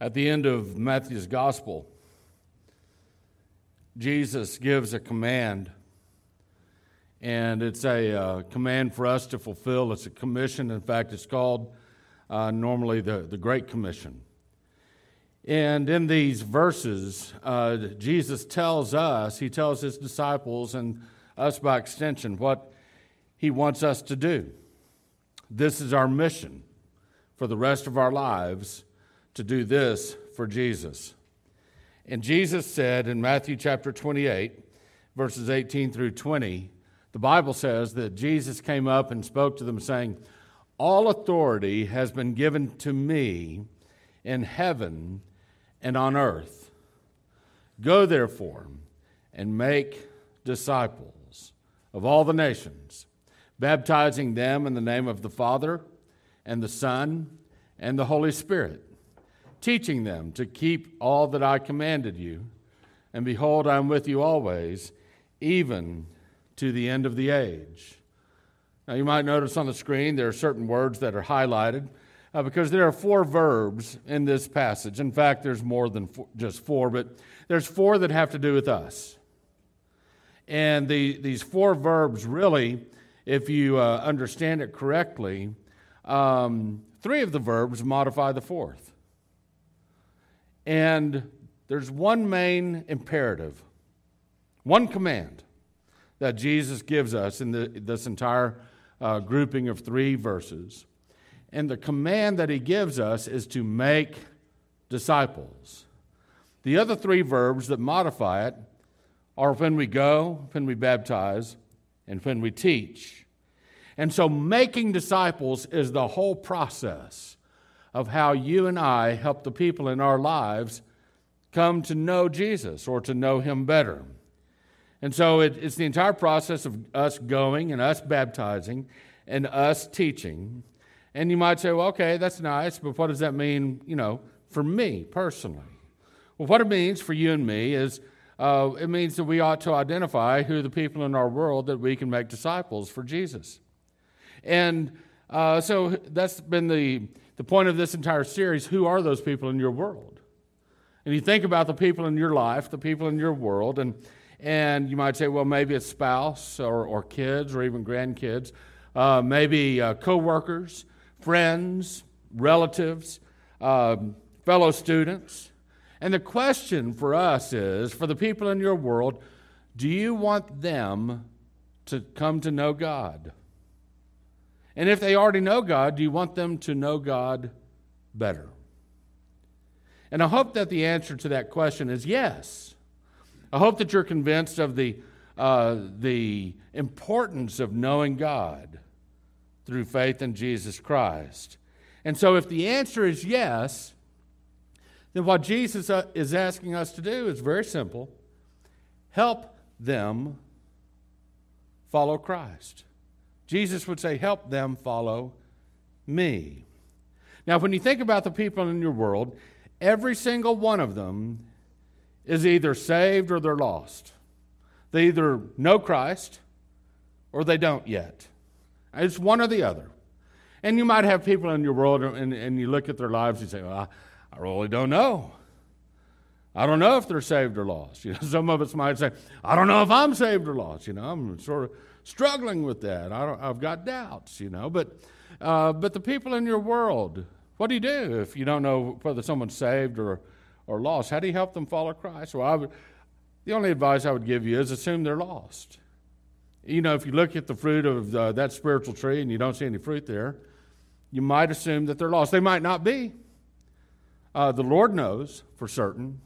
At the end of Matthew's gospel, Jesus gives a command, and it's a uh, command for us to fulfill. It's a commission. In fact, it's called uh, normally the, the Great Commission. And in these verses, uh, Jesus tells us, he tells his disciples, and us by extension, what he wants us to do. This is our mission for the rest of our lives to do this for Jesus. And Jesus said in Matthew chapter 28, verses 18 through 20, the Bible says that Jesus came up and spoke to them, saying, All authority has been given to me in heaven and on earth. Go therefore and make disciples of all the nations, baptizing them in the name of the Father and the Son and the Holy Spirit, teaching them to keep all that I commanded you. And behold, I am with you always, even to the end of the age. Now, you might notice on the screen there are certain words that are highlighted uh, because there are four verbs in this passage. In fact, there's more than four, just four, but there's four that have to do with us. And the, these four verbs really, if you uh, understand it correctly, um, Three of the verbs modify the fourth. And there's one main imperative, one command that Jesus gives us in the, this entire uh, grouping of three verses. And the command that he gives us is to make disciples. The other three verbs that modify it are when we go, when we baptize, and when we teach. And so, making disciples is the whole process of how you and I help the people in our lives come to know Jesus or to know Him better. And so, it, it's the entire process of us going and us baptizing and us teaching. And you might say, well, okay, that's nice, but what does that mean, you know, for me personally? Well, what it means for you and me is uh, it means that we ought to identify who the people in our world that we can make disciples for Jesus. And uh, so that's been the, the point of this entire series. Who are those people in your world? And you think about the people in your life, the people in your world, and, and you might say, well, maybe it's spouse or, or kids or even grandkids, uh, maybe uh, coworkers, friends, relatives, um, fellow students. And the question for us is for the people in your world, do you want them to come to know God? And if they already know God, do you want them to know God better? And I hope that the answer to that question is yes. I hope that you're convinced of the, uh, the importance of knowing God through faith in Jesus Christ. And so, if the answer is yes, then what Jesus uh, is asking us to do is very simple help them follow Christ. Jesus would say, Help them follow me. Now, when you think about the people in your world, every single one of them is either saved or they're lost. They either know Christ or they don't yet. It's one or the other. And you might have people in your world and, and you look at their lives and say, well, I, I really don't know. I don't know if they're saved or lost. You know, some of us might say, I don't know if I'm saved or lost. You know, I'm sort of struggling with that. I have got doubts, you know. But, uh, but the people in your world, what do you do if you don't know whether someone's saved or, or lost? How do you help them follow Christ? Well, I would, the only advice I would give you is assume they're lost. You know, if you look at the fruit of the, that spiritual tree and you don't see any fruit there, you might assume that they're lost. They might not be. Uh, the Lord knows for certain.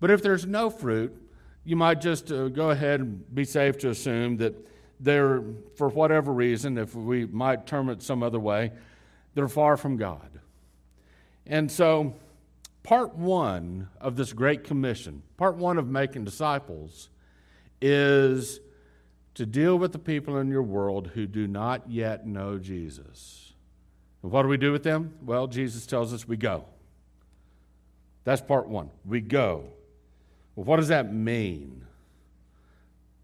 But if there's no fruit, you might just uh, go ahead and be safe to assume that they're, for whatever reason, if we might term it some other way, they're far from God. And so, part one of this Great Commission, part one of making disciples, is to deal with the people in your world who do not yet know Jesus. And what do we do with them? Well, Jesus tells us we go. That's part one. We go. Well, what does that mean?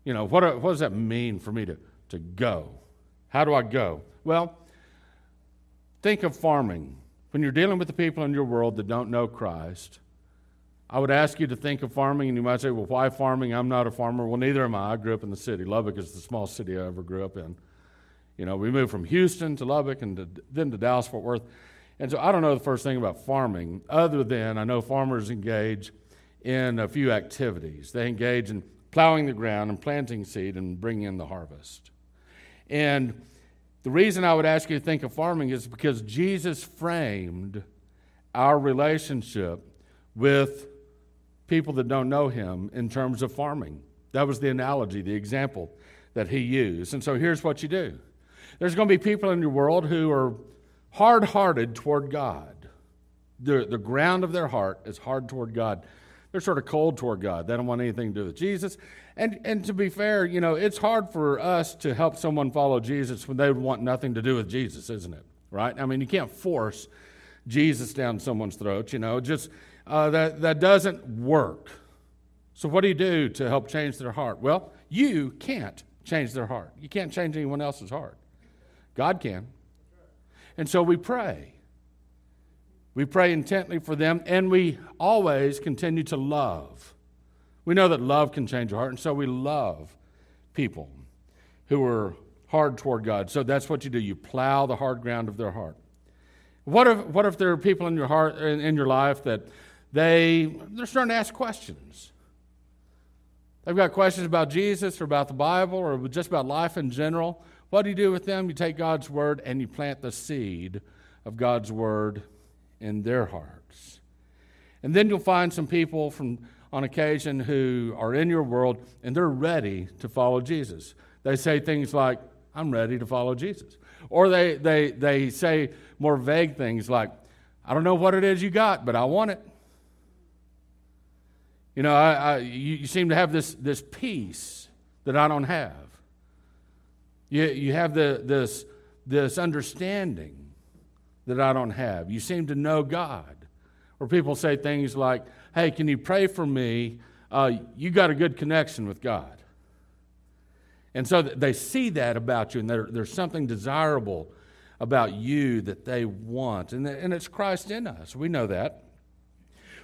You know, what, uh, what does that mean for me to, to go? How do I go? Well, think of farming. when you're dealing with the people in your world that don't know Christ, I would ask you to think of farming, and you might say, Well, why farming? I'm not a farmer. Well, neither am I. I grew up in the city. Lubbock is the smallest city I ever grew up in. You know, we moved from Houston to Lubbock and to, then to Dallas Fort Worth. And so I don't know the first thing about farming, other than I know farmers engage in a few activities. They engage in plowing the ground and planting seed and bringing in the harvest. And the reason I would ask you to think of farming is because Jesus framed our relationship with people that don't know him in terms of farming. That was the analogy, the example that he used. And so here's what you do there's going to be people in your world who are hard hearted toward God. The, the ground of their heart is hard toward God. They're sort of cold toward God. They don't want anything to do with Jesus. And, and to be fair, you know, it's hard for us to help someone follow Jesus when they want nothing to do with Jesus, isn't it? Right? I mean, you can't force Jesus down someone's throat, you know, just uh, that, that doesn't work. So, what do you do to help change their heart? Well, you can't change their heart. You can't change anyone else's heart. God can. And so we pray. We pray intently for them, and we always continue to love. We know that love can change a heart, and so we love people who are hard toward God. So that's what you do. You plow the hard ground of their heart. What if, what if there are people in your heart in, in your life that they they're starting to ask questions? They've got questions about Jesus or about the Bible or just about life in general. What do you do with them? You take God's word and you plant the seed of God's word in their hearts. And then you'll find some people from on occasion who are in your world and they're ready to follow Jesus. They say things like, I'm ready to follow Jesus. Or they, they, they say more vague things like, I don't know what it is you got, but I want it. You know, I, I, you, you seem to have this, this peace that I don't have. You, you have the, this, this understanding that I don't have. You seem to know God. Or people say things like, hey, can you pray for me? Uh, you got a good connection with God. And so they see that about you, and there's something desirable about you that they want. And, and it's Christ in us. We know that.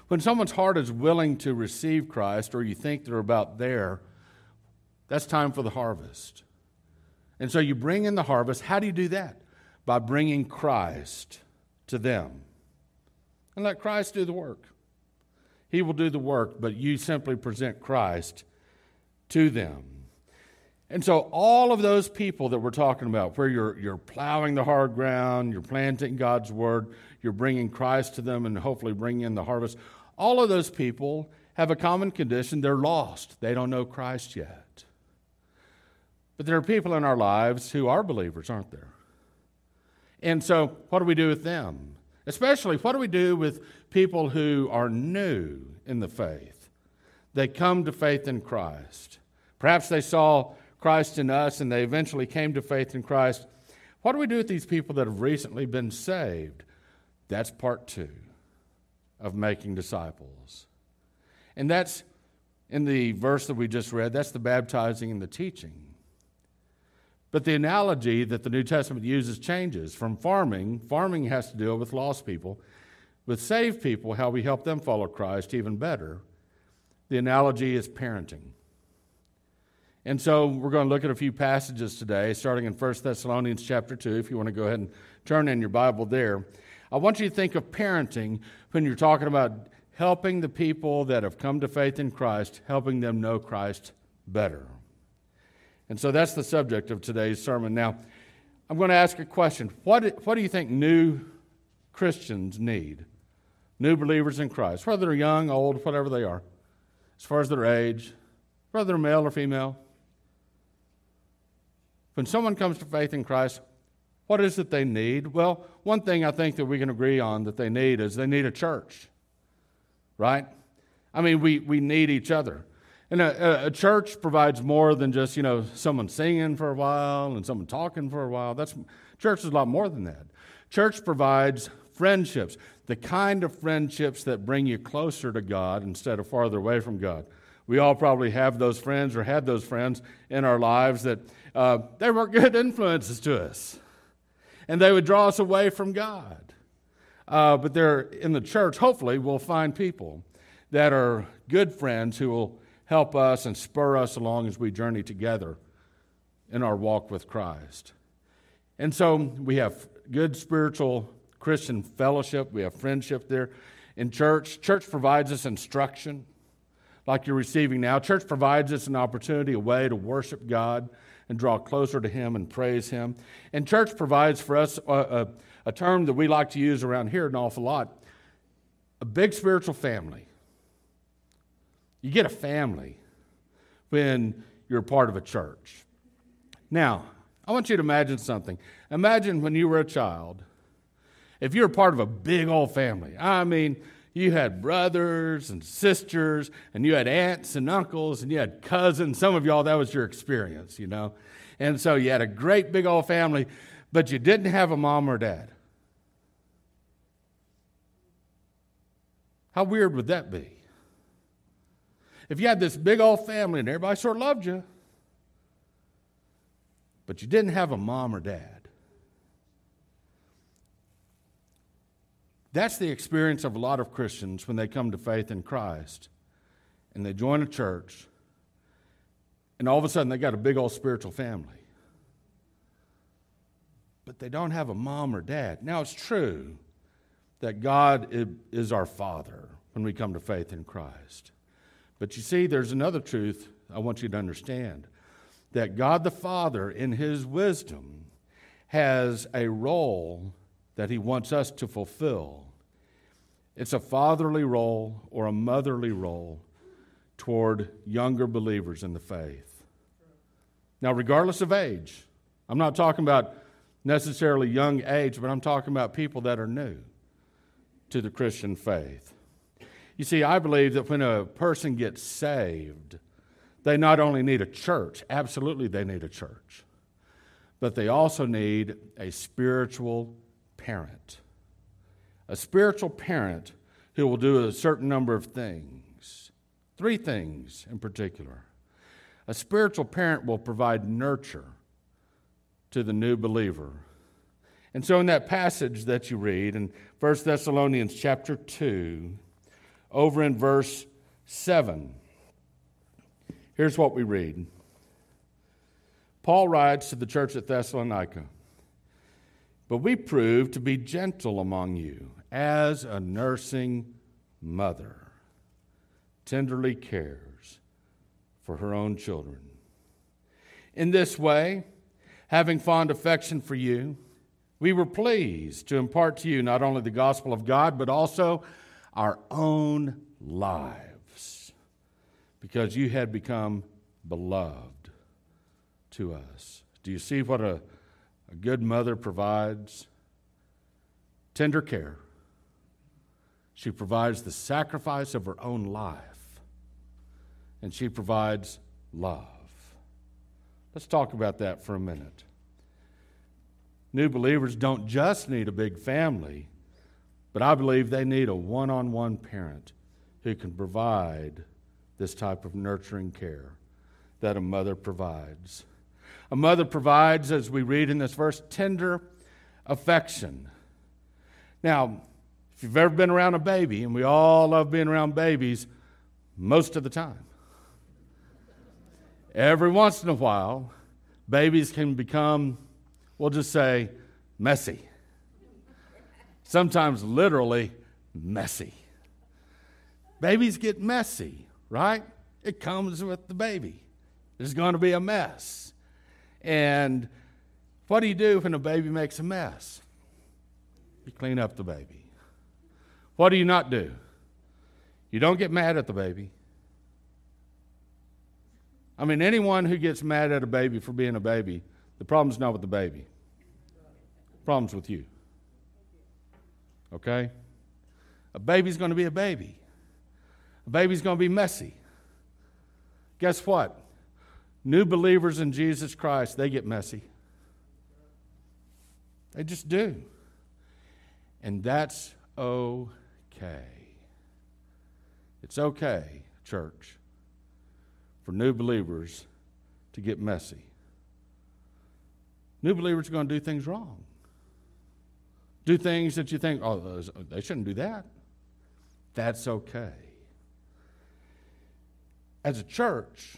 When someone's heart is willing to receive Christ, or you think they're about there, that's time for the harvest. And so you bring in the harvest. How do you do that? By bringing Christ to them. And let Christ do the work. He will do the work, but you simply present Christ to them. And so, all of those people that we're talking about, where you're, you're plowing the hard ground, you're planting God's word, you're bringing Christ to them, and hopefully bringing in the harvest, all of those people have a common condition. They're lost, they don't know Christ yet. But there are people in our lives who are believers, aren't there? And so, what do we do with them? Especially, what do we do with people who are new in the faith? They come to faith in Christ. Perhaps they saw Christ in us and they eventually came to faith in Christ. What do we do with these people that have recently been saved? That's part two of making disciples. And that's in the verse that we just read, that's the baptizing and the teaching. But the analogy that the New Testament uses changes from farming. Farming has to deal with lost people. With saved people, how we help them follow Christ even better. The analogy is parenting. And so we're going to look at a few passages today, starting in 1 Thessalonians chapter 2, if you want to go ahead and turn in your Bible there. I want you to think of parenting when you're talking about helping the people that have come to faith in Christ, helping them know Christ better. And so that's the subject of today's sermon. Now, I'm going to ask a question. What, what do you think new Christians need? New believers in Christ, whether they're young, old, whatever they are, as far as their age, whether they're male or female. When someone comes to faith in Christ, what is it they need? Well, one thing I think that we can agree on that they need is they need a church, right? I mean, we, we need each other. And a, a, church provides more than just, you know, someone singing for a while and someone talking for a while. That's church is a lot more than that. Church provides friendships, the kind of friendships that bring you closer to God instead of farther away from God. We all probably have those friends or had those friends in our lives that uh, they were good influences to us, and they would draw us away from God. Uh, but they're in the church, hopefully, we'll find people that are good friends who will help us and spur us along as we journey together in our walk with Christ. And so we have good spiritual Christian fellowship, we have friendship there in church. Church provides us instruction like you're receiving now. Church provides us an opportunity, a way to worship God and draw closer to Him and praise Him. And church provides for us a, a, a term that we like to use around here an awful lot a big spiritual family. You get a family when you're part of a church. Now, I want you to imagine something. Imagine when you were a child, if you're part of a big old family. I mean, you had brothers and sisters, and you had aunts and uncles, and you had cousins. Some of y'all, that was your experience, you know. And so you had a great big old family, but you didn't have a mom or dad. How weird would that be? If you had this big old family and everybody sort of loved you, but you didn't have a mom or dad. That's the experience of a lot of Christians when they come to faith in Christ and they join a church, and all of a sudden they got a big old spiritual family. But they don't have a mom or dad. Now, it's true that God is our Father when we come to faith in Christ. But you see, there's another truth I want you to understand that God the Father, in His wisdom, has a role that He wants us to fulfill. It's a fatherly role or a motherly role toward younger believers in the faith. Now, regardless of age, I'm not talking about necessarily young age, but I'm talking about people that are new to the Christian faith. You see, I believe that when a person gets saved, they not only need a church, absolutely, they need a church, but they also need a spiritual parent. A spiritual parent who will do a certain number of things. Three things in particular. A spiritual parent will provide nurture to the new believer. And so in that passage that you read in 1 Thessalonians chapter 2, over in verse 7. Here's what we read Paul writes to the church at Thessalonica But we prove to be gentle among you, as a nursing mother tenderly cares for her own children. In this way, having fond affection for you, we were pleased to impart to you not only the gospel of God, but also our own lives because you had become beloved to us. Do you see what a, a good mother provides? Tender care. She provides the sacrifice of her own life, and she provides love. Let's talk about that for a minute. New believers don't just need a big family but I believe they need a one on one parent who can provide this type of nurturing care that a mother provides. A mother provides, as we read in this verse, tender affection. Now, if you've ever been around a baby, and we all love being around babies most of the time, every once in a while, babies can become, we'll just say, messy sometimes literally messy. Babies get messy, right? It comes with the baby. There's going to be a mess. And what do you do when a baby makes a mess? You clean up the baby. What do you not do? You don't get mad at the baby. I mean, anyone who gets mad at a baby for being a baby, the problem's not with the baby. The problem's with you okay? A baby's going to be a baby. A baby's going to be messy. Guess what? New believers in Jesus Christ, they get messy. They just do. And that's okay. It's okay, church, for new believers to get messy. New believers are going to do things wrong. Do things that you think, oh, they shouldn't do that. That's okay. As a church,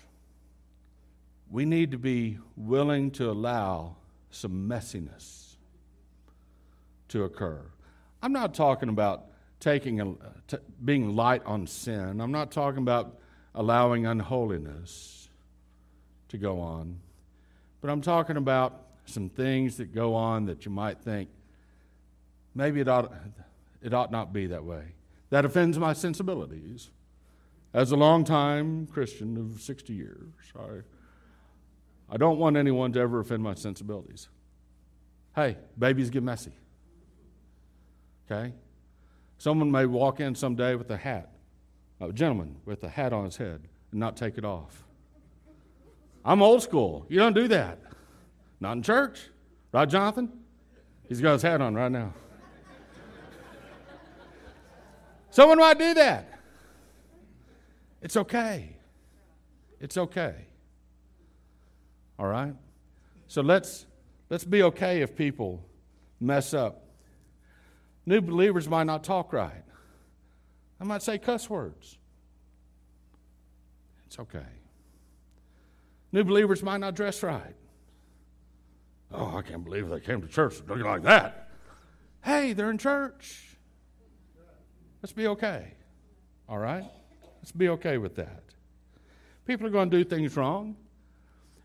we need to be willing to allow some messiness to occur. I'm not talking about taking a, t- being light on sin. I'm not talking about allowing unholiness to go on. But I'm talking about some things that go on that you might think maybe it ought, it ought not be that way. That offends my sensibilities. As a long-time Christian of 60 years, I, I don't want anyone to ever offend my sensibilities. Hey, babies get messy. Okay? Someone may walk in someday with a hat, a gentleman with a hat on his head, and not take it off. I'm old school. You don't do that. Not in church. Right, Jonathan? He's got his hat on right now. Someone might do that. It's okay. It's okay. All right? So let's let's be okay if people mess up. New believers might not talk right. I might say cuss words. It's okay. New believers might not dress right. Oh, I can't believe they came to church looking like that. Hey, they're in church. Let's be okay. All right? Let's be okay with that. People are going to do things wrong.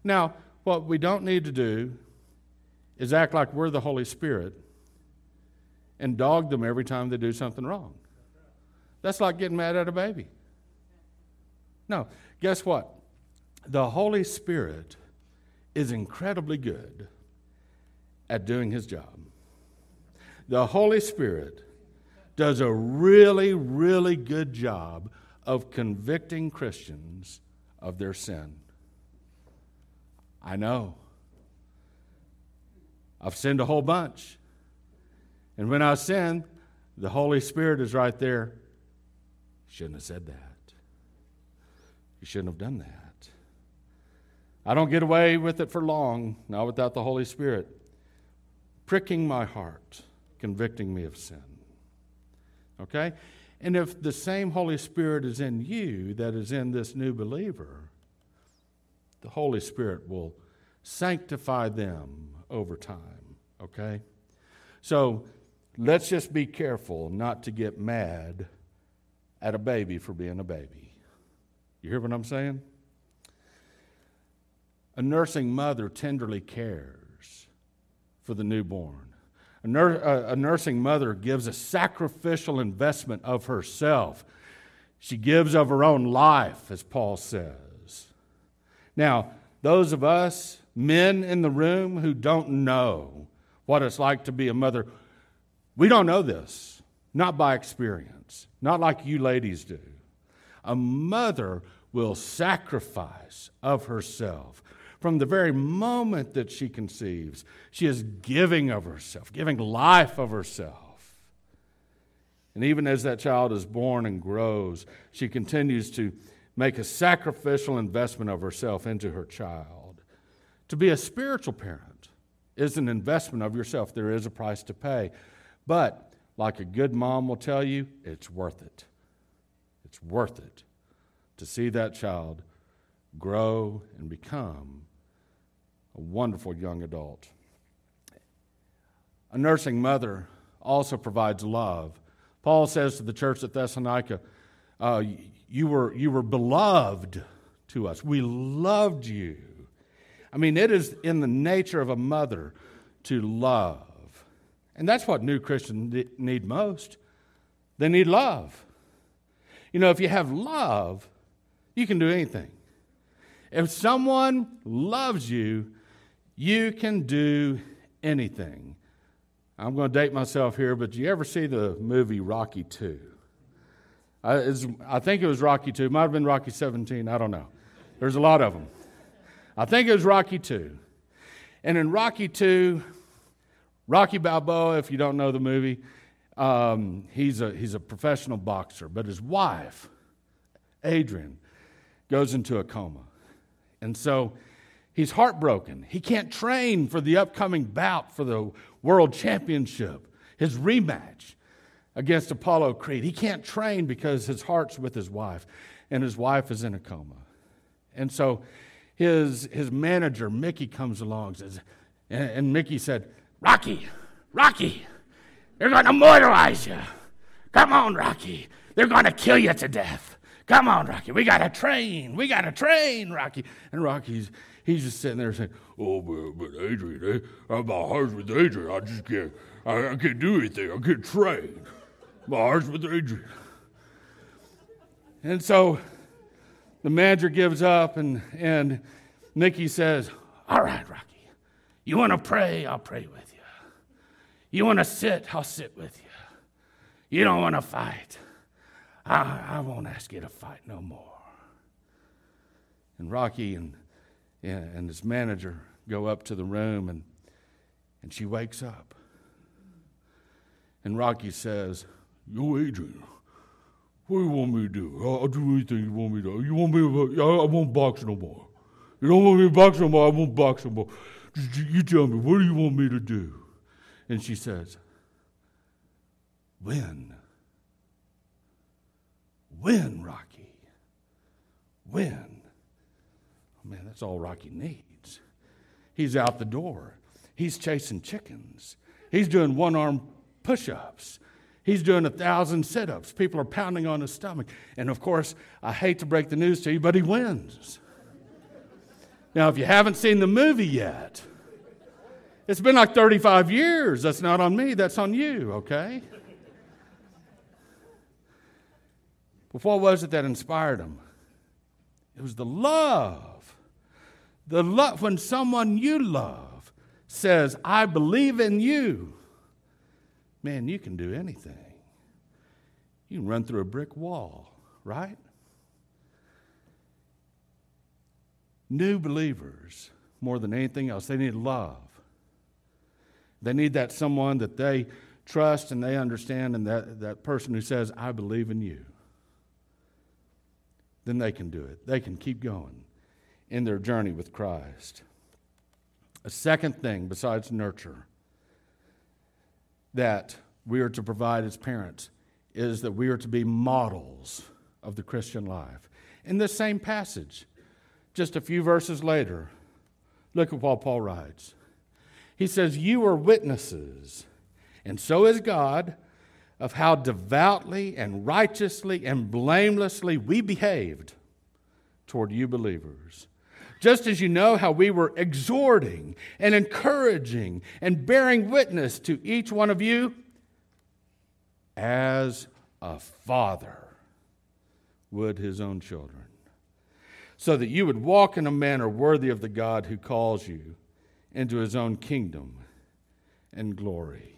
Now, what we don't need to do is act like we're the Holy Spirit and dog them every time they do something wrong. That's like getting mad at a baby. No, guess what? The Holy Spirit is incredibly good at doing his job. The Holy Spirit does a really, really good job of convicting Christians of their sin. I know. I've sinned a whole bunch. And when I sin, the Holy Spirit is right there. You shouldn't have said that. You shouldn't have done that. I don't get away with it for long, not without the Holy Spirit pricking my heart, convicting me of sin. Okay? And if the same Holy Spirit is in you that is in this new believer, the Holy Spirit will sanctify them over time. Okay? So let's just be careful not to get mad at a baby for being a baby. You hear what I'm saying? A nursing mother tenderly cares for the newborn. A, nur- a, nursing mother gives a sacrificial investment of herself. She gives of her own life, as Paul says. Now, those of us, men in the room who don't know what it's like to be a mother, we don't know this, not by experience, not like you ladies do. A mother will sacrifice of herself from the very moment that she conceives. She is giving of herself, giving life of herself. And even as that child is born and grows, she continues to make a sacrificial investment of herself into her child. To be a spiritual parent is an investment of yourself. There is a price to pay. But, like a good mom will tell you, it's worth it. It's worth it to see that child grow and become a wonderful young adult. A nursing mother also provides love. Paul says to the church at Thessalonica, uh, you, were, you were beloved to us. We loved you. I mean, it is in the nature of a mother to love. And that's what new Christians need most. They need love. You know, if you have love, you can do anything. If someone loves you, you can do anything. I'm going to date myself here, but do you ever see the movie Rocky 2? I, I think it was Rocky 2. It might have been Rocky 17. I don't know. There's a lot of them. I think it was Rocky 2. And in Rocky 2, Rocky Balboa, if you don't know the movie, um, he's, a, he's a professional boxer, but his wife, Adrian, goes into a coma. And so He's heartbroken. He can't train for the upcoming bout for the world championship. his rematch against Apollo Creed. He can't train because his heart's with his wife, and his wife is in a coma. And so his, his manager, Mickey, comes along and says, and, and Mickey said, Rocky, Rocky, they're going to mortalize you. Come on, Rocky. They're going to kill you to death. Come on, Rocky. We got to train. We got to train, Rocky. And Rocky's he's just sitting there saying, "Oh, but, but Adrian, eh, my heart's with Adrian. I just can't. I, I can't do anything. I can't train. My heart's with Adrian." And so the manager gives up, and and Mickey says, "All right, Rocky. You want to pray? I'll pray with you. You want to sit? I'll sit with you. You don't want to fight? I, I won't ask you to fight no more." And Rocky and and his manager go up to the room and, and she wakes up. And Rocky says, Yo, Adrian, what do you want me to do? I'll, do anything you want me to. You want me to, I, I won't box no more. You don't want me to box no more, I won't box no more. You tell me, what do you want me to do? And she says, Win. Win, Rocky. Win. Oh, man, that's all Rocky needs. He's out the door. He's chasing chickens. He's doing one arm push ups. He's doing a thousand sit ups. People are pounding on his stomach. And of course, I hate to break the news to you, but he wins. Now, if you haven't seen the movie yet, it's been like 35 years. That's not on me, that's on you, okay? But what was it that inspired him? It was the love the love, when someone you love says, I believe in you, man, you can do anything. You can run through a brick wall, right? New believers, more than anything else, they need love. They need that someone that they trust and they understand, and that, that person who says, I believe in you. Then they can do it. They can keep going in their journey with Christ. A second thing, besides nurture, that we are to provide as parents is that we are to be models of the Christian life. In this same passage, just a few verses later, look at what Paul writes. He says, You are witnesses, and so is God, of how devoutly and righteously and blamelessly we behaved toward you believers just as you know how we were exhorting and encouraging and bearing witness to each one of you as a father would his own children, so that you would walk in a manner worthy of the God who calls you into his own kingdom and glory.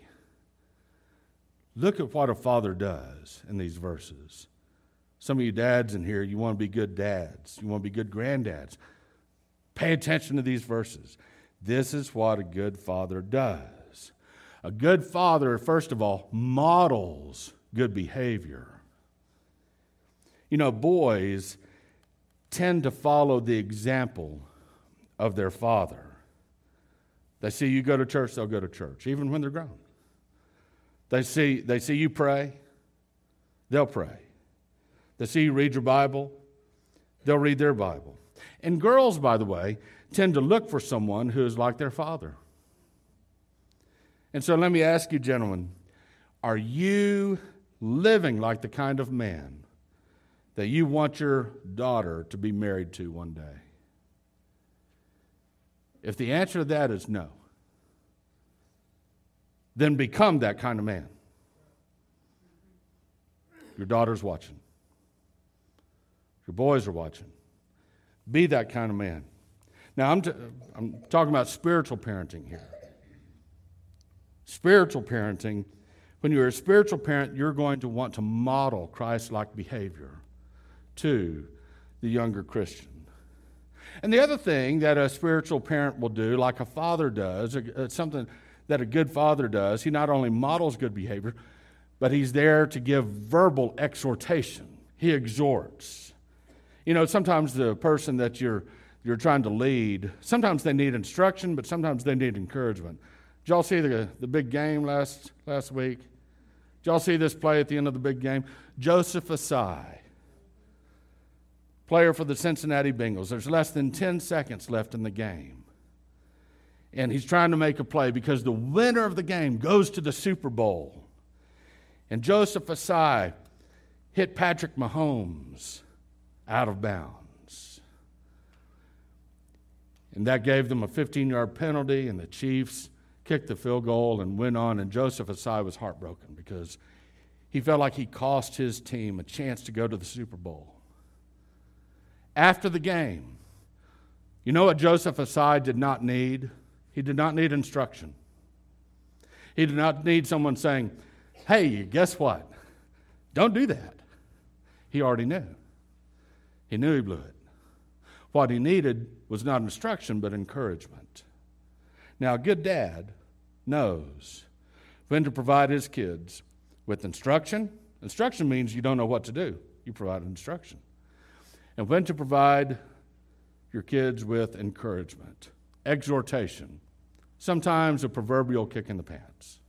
Look at what a father does in these verses. Some of you dads in here, you want to be good dads, you want to be good granddads. Pay attention to these verses. This is what a good father does. A good father, first of all, models good behavior. You know, boys tend to follow the example of their father. They see you go to church, they'll go to church, even when they're grown. They see, they see you pray, they'll pray. They see you read your Bible, they'll read their Bible. And girls, by the way, tend to look for someone who is like their father. And so let me ask you, gentlemen, are you living like the kind of man that you want your daughter to be married to one day? If the answer to that is no, then become that kind of man. Your daughter's watching. Your boys are watching. Be that kind of man. Now, I'm, t- I'm talking about spiritual parenting here. Spiritual parenting, when you're a spiritual parent, you're going to want to model Christ like behavior to the younger Christian. And the other thing that a spiritual parent will do, like a father does, it's something that a good father does, he not only models good behavior, but he's there to give verbal exhortation. He exhorts. You know, sometimes the person that you're, you're trying to lead, sometimes they need instruction, but sometimes they need encouragement. Did y'all see the, the big game last, last week? Did y'all see this play at the end of the big game? Joseph Ossai, player for the Cincinnati Bengals. There's less than 10 seconds left in the game. And he's trying to make a play because the winner of the game goes to the Super Bowl. And Joseph Ossai hit Patrick Mahomes out of bounds. And that gave them a 15 yard penalty, and the Chiefs kicked the field goal and went on. And Joseph Ossai was heartbroken because he felt like he cost his team a chance to go to the Super Bowl. After the game, you know what Joseph Ossai did not need? He did not need instruction. He did not need someone saying, Hey, guess what? Don't do that. He already knew. He knew he blew it. What he needed was not instruction, but encouragement. Now, a good dad knows when to provide his kids with instruction. Instruction means you don't know what to do, you provide instruction. And when to provide your kids with encouragement, exhortation, sometimes a proverbial kick in the pants.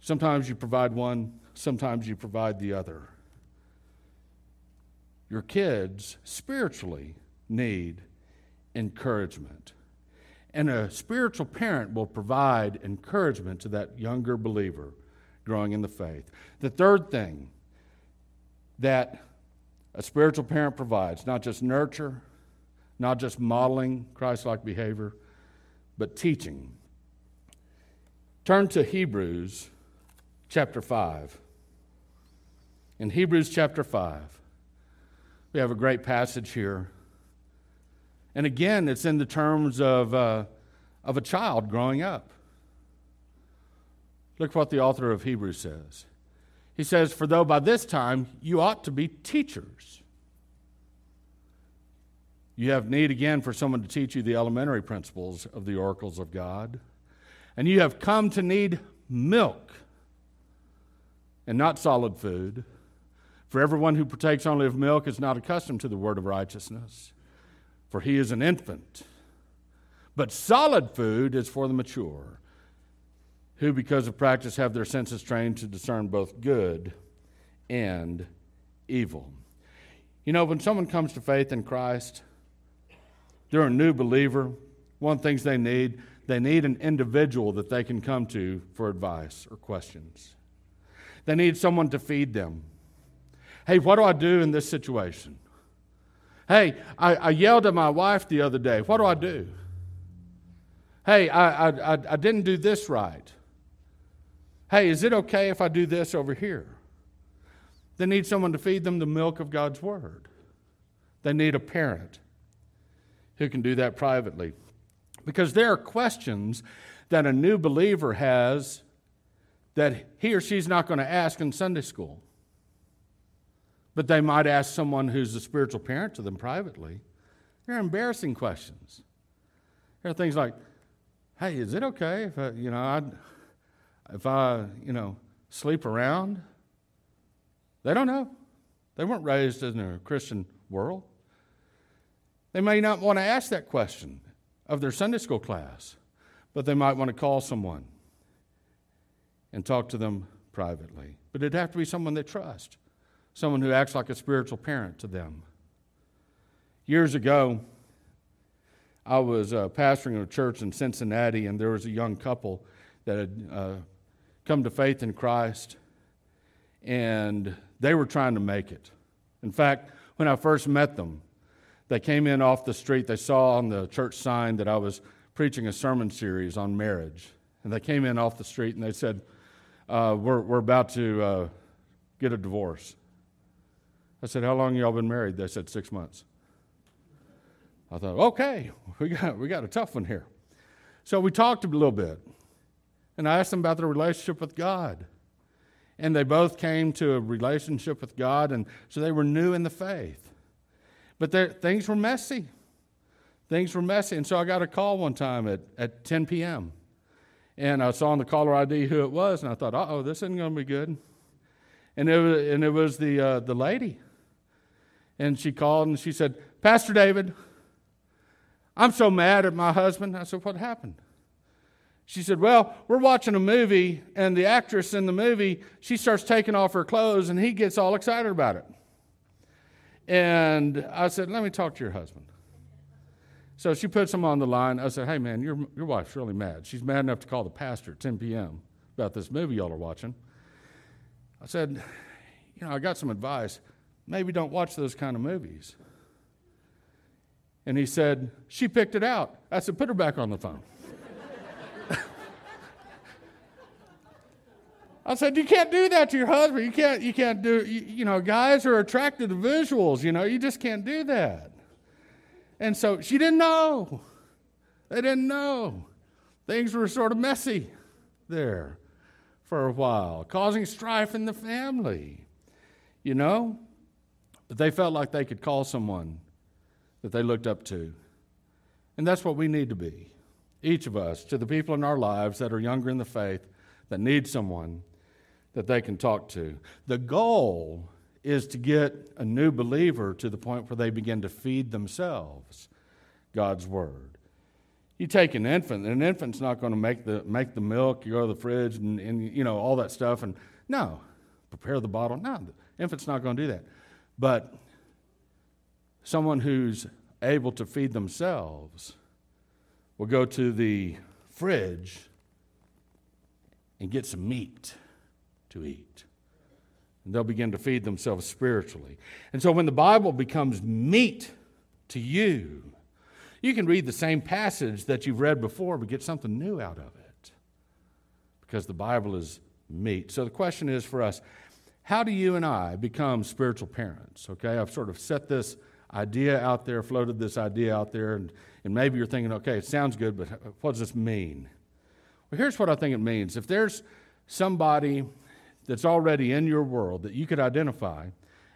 Sometimes you provide one, sometimes you provide the other. Your kids spiritually need encouragement. And a spiritual parent will provide encouragement to that younger believer growing in the faith. The third thing that a spiritual parent provides, not just nurture, not just modeling Christ like behavior, but teaching. Turn to Hebrews chapter 5. In Hebrews chapter 5, we have a great passage here and again, it's in the terms of, uh, of a child growing up. Look what the author of Hebrews says. He says, For though by this time you ought to be teachers, you have need again for someone to teach you the elementary principles of the oracles of God. And you have come to need milk and not solid food. For everyone who partakes only of milk is not accustomed to the word of righteousness for he is an infant. But solid food is for the mature, who, because of practice, have their senses trained to discern both good and evil. You know, when someone comes to faith in Christ, they're a new believer. One of the things they need, they need an individual that they can come to for advice or questions. They need someone to feed them. Hey, what do I do in this situation? Hey, I, I yelled at my wife the other day. What do I do? Hey, I, I, I didn't do this right. Hey, is it okay if I do this over here? They need someone to feed them the milk of God's Word. They need a parent who can do that privately. Because there are questions that a new believer has that he or she's not going to ask in Sunday school. But they might ask someone who's a spiritual parent to them privately. They're embarrassing questions. There are things like, "Hey, is it okay if I, you know, I, if I, you know, sleep around?" They don't know. They weren't raised in a Christian world. They may not want to ask that question of their Sunday school class, but they might want to call someone and talk to them privately. But it'd have to be someone they trust someone who acts like a spiritual parent to them. Years ago, I was uh, pastoring a church in Cincinnati, and there was a young couple that had uh, come to faith in Christ, and they were trying to make it. In fact, when I first met them, they came in off the street. They saw on the church sign that I was preaching a sermon series on marriage. And they came in off the street and they said, uh, we're, we're about to uh, get a divorce. I said, How long y'all been married? They said, Six months. I thought, okay, we got, we got a tough one here. So we talked a little bit, and I asked them about their relationship with God. And they both came to a relationship with God, and so they were new in the faith. But things were messy. Things were messy. And so I got a call one time at, at 10 p.m. And I saw on the caller ID who it was, and I thought, uh oh, this isn't going to be good. And it was, and it was the, uh, the lady and she called and she said, Pastor David, I'm so mad at my husband. I said, What happened? She said, Well, we're watching a movie, and the actress in the movie, she starts taking off her clothes, and he gets all excited about it. And I said, Let me talk to your husband. So she puts him on the line. I said, Hey, man, your, your wife's really mad. She's mad enough to call the pastor at 10 p.m. about this movie y'all are watching. I said, You know, I got some advice. Maybe don't watch those kind of movies. And he said, She picked it out. I said, Put her back on the phone. I said, you can't do that to your husband. You can't, you can't do, you, you, know, guys are attracted to visuals, you know, you just can't do that. And so she didn't know. They didn't know. Things were sort of messy there for a while, causing strife in the family, you know. But they felt like they could call someone that they looked up to. And that's what we need to be, each of us, to the people in our lives that are younger in the faith that need someone that they can talk to. The goal is to get a new believer to the point where they begin to feed themselves God's Word. You take an infant, and an infant's not going to make the, make the milk, you go to the fridge, and, and you know, all that stuff. And no, prepare the bottle. No, the infant's not going to do that. But someone who's able to feed themselves will go to the fridge and get some meat to eat. And they'll begin to feed themselves spiritually. And so when the Bible becomes meat to you, you can read the same passage that you've read before, but get something new out of it. Because the Bible is meat. So the question is for us how do you and I become spiritual parents? Okay, I've sort of set this idea out there, floated this idea out there, and, and maybe you're thinking, okay, it sounds good, but what does this mean? Well, here's what I think it means. If there's somebody that's already in your world that you could identify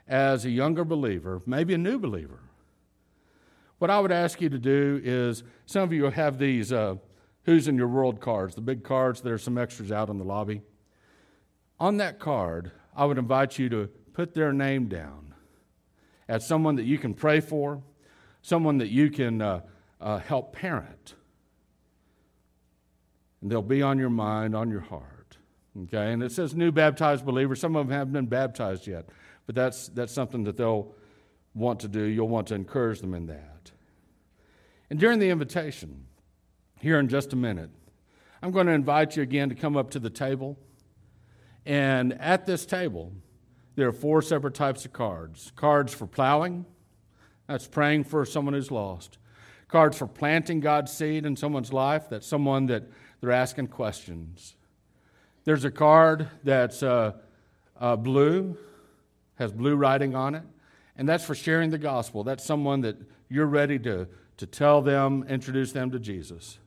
as a younger believer, maybe a new believer, what I would ask you to do is some of you have these uh, Who's in Your World cards, the big cards. There's some extras out in the lobby. On that card, I would invite you to put their name down as someone that you can pray for, someone that you can uh, uh, help parent. And they'll be on your mind, on your heart. Okay, and it says new baptized believers. Some of them haven't been baptized yet, but that's, that's something that they'll want to do. You'll want to encourage them in that. And during the invitation, here in just a minute, I'm going to invite you again to come up to the table. And at this table, there are four separate types of cards cards for plowing, that's praying for someone who's lost, cards for planting God's seed in someone's life, that's someone that they're asking questions. There's a card that's uh, uh, blue, has blue writing on it, and that's for sharing the gospel. That's someone that you're ready to, to tell them, introduce them to Jesus.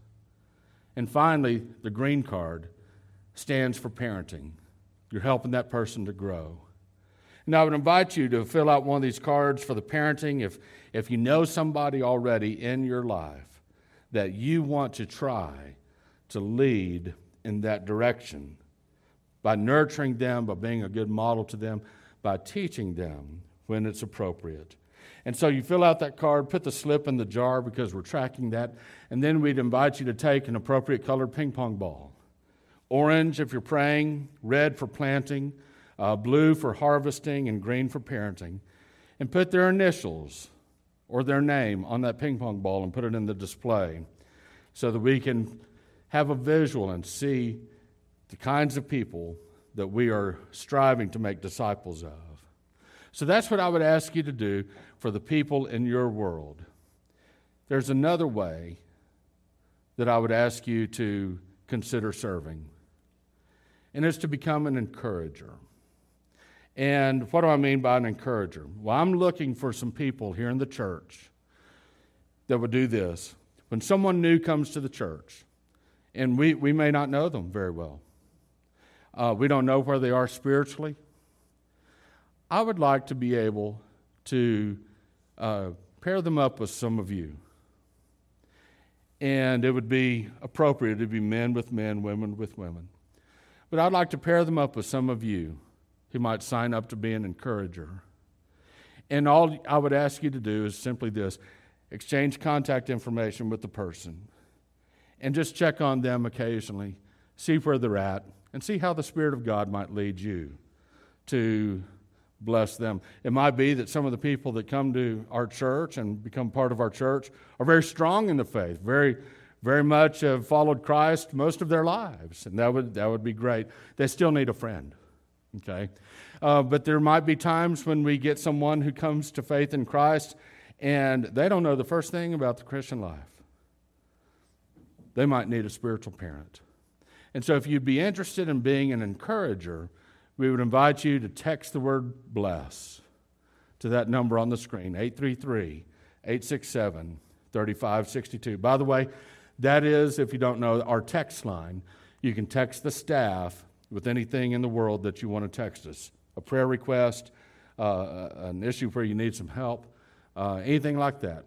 And finally, the green card stands for parenting. You're helping that person to grow. Now, I would invite you to fill out one of these cards for the parenting if, if you know somebody already in your life that you want to try to lead in that direction by nurturing them, by being a good model to them, by teaching them when it's appropriate. And so you fill out that card, put the slip in the jar because we're tracking that, and then we'd invite you to take an appropriate colored ping pong ball. Orange if you're praying, red for planting, uh, blue for harvesting, and green for parenting. And put their initials or their name on that ping pong ball and put it in the display so that we can have a visual and see the kinds of people that we are striving to make disciples of. So that's what I would ask you to do for the people in your world. There's another way that I would ask you to consider serving, and it's to become an encourager. And what do I mean by an encourager? Well, I'm looking for some people here in the church that would do this. When someone new comes to the church, and we, we may not know them very well, uh, we don't know where they are spiritually. I would like to be able to uh, pair them up with some of you. And it would be appropriate to be men with men, women with women. But I'd like to pair them up with some of you who might sign up to be an encourager. And all I would ask you to do is simply this exchange contact information with the person. and just check on them occasionally, see where they're at, and see how the Spirit of God might lead you to bless them. It might be that some of the people that come to our church and become part of our church are very strong in the faith, very, very much have followed Christ most of their lives, and that would, that would be great. They still need a friend, okay? Uh, but there might be times when we get someone who comes to faith in Christ and they don't know the first thing about the Christian life. They might need a spiritual parent. And so, if you'd be interested in being an encourager, we would invite you to text the word bless to that number on the screen 833 867 3562. By the way, that is, if you don't know, our text line. You can text the staff with anything in the world that you want to text us a prayer request, uh, an issue where you need some help, uh, anything like that.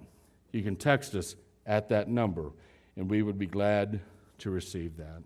You can text us at that number, and we would be glad to receive that.